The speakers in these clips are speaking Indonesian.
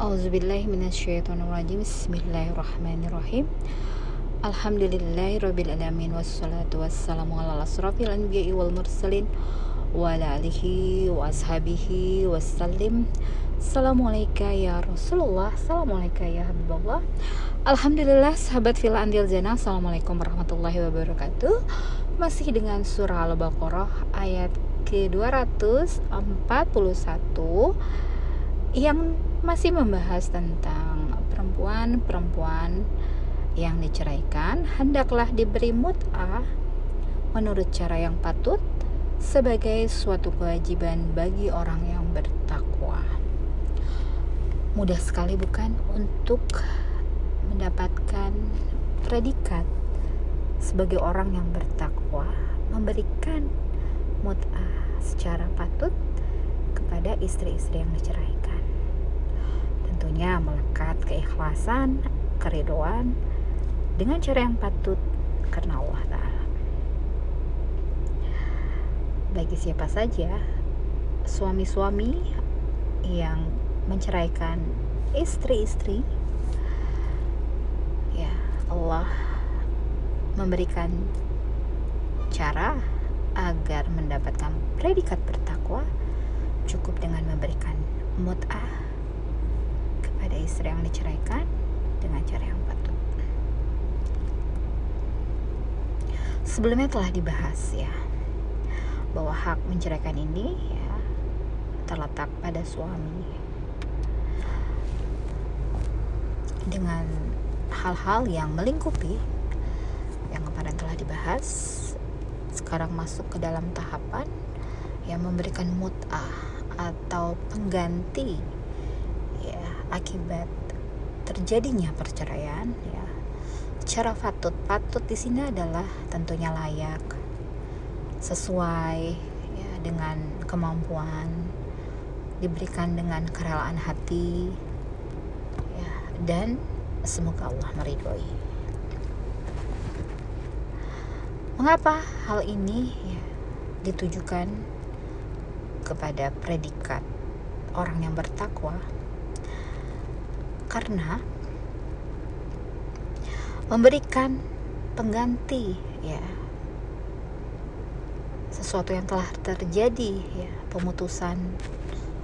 Auzubillahiminasyaitonirrajim Bismillahirrahmanirrahim. Alhamdulillahirrabbilalamin Wassalatu wassalamu ala asrafil anbiya'i wal mursalin Wa ala alihi wa ashabihi wassalim. Assalamualaikum ya Rasulullah Assalamualaikum ya Habibullah. Alhamdulillah sahabat Villa Andil Jannah Assalamualaikum warahmatullahi wabarakatuh. Masih dengan surah Al-Baqarah ayat ke-241 Yang masih membahas tentang perempuan-perempuan yang diceraikan hendaklah diberi mut'ah menurut cara yang patut sebagai suatu kewajiban bagi orang yang bertakwa. Mudah sekali bukan untuk mendapatkan predikat sebagai orang yang bertakwa, memberikan mut'ah secara patut kepada istri-istri yang diceraikan tentunya melekat keikhlasan, keridoan dengan cara yang patut karena Allah Ta'ala. Bagi siapa saja suami-suami yang menceraikan istri-istri, ya Allah memberikan cara agar mendapatkan predikat bertakwa cukup dengan memberikan mut'ah pada istri yang diceraikan dengan cara yang patut. Sebelumnya telah dibahas ya bahwa hak menceraikan ini ya terletak pada suami dengan hal-hal yang melingkupi yang kemarin telah dibahas sekarang masuk ke dalam tahapan yang memberikan mut'ah atau pengganti akibat terjadinya perceraian ya cara patut patut di sini adalah tentunya layak sesuai ya dengan kemampuan diberikan dengan kerelaan hati ya dan semoga Allah meridhoi. Mengapa hal ini ya ditujukan kepada predikat orang yang bertakwa karena memberikan pengganti ya. Sesuatu yang telah terjadi ya. Pemutusan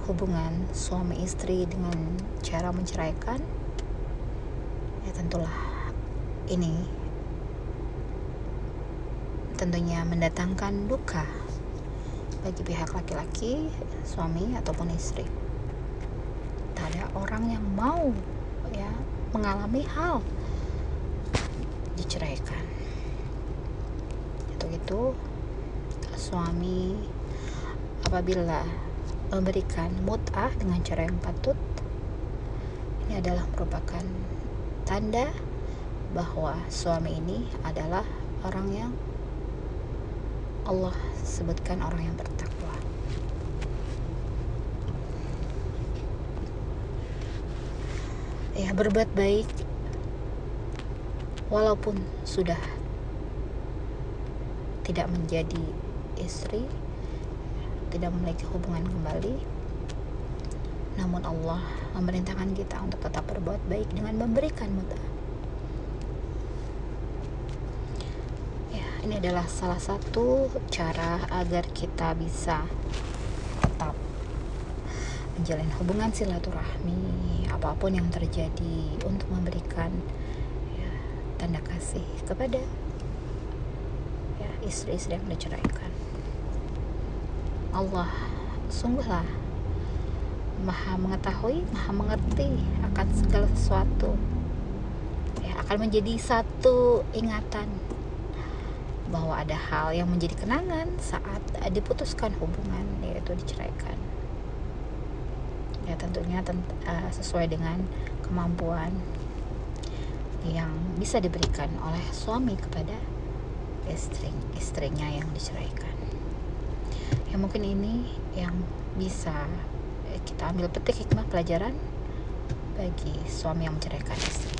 hubungan suami istri dengan cara menceraikan ya tentulah ini tentunya mendatangkan duka bagi pihak laki-laki suami ataupun istri. Tak ada orang yang mau mengalami hal diceraikan. Itu itu suami apabila memberikan mut'ah dengan cara yang patut ini adalah merupakan tanda bahwa suami ini adalah orang yang Allah sebutkan orang yang bertakwa ya berbuat baik. Walaupun sudah tidak menjadi istri tidak memiliki hubungan kembali namun Allah memerintahkan kita untuk tetap berbuat baik dengan memberikan mudah. Ya ini adalah salah satu cara agar kita bisa menjalin hubungan silaturahmi apa pun yang terjadi untuk memberikan ya, tanda kasih kepada ya istri-istri yang diceraikan. Allah sungguhlah maha mengetahui maha mengerti akan segala sesuatu. Ya akan menjadi satu ingatan bahwa ada hal yang menjadi kenangan saat diputuskan hubungan yaitu diceraikan ya tentunya tent uh, sesuai dengan kemampuan yang bisa diberikan oleh suami kepada istri istrinya yang diceraikan. Ya mungkin ini yang bisa kita ambil petik hikmah pelajaran bagi suami yang menceraikan istri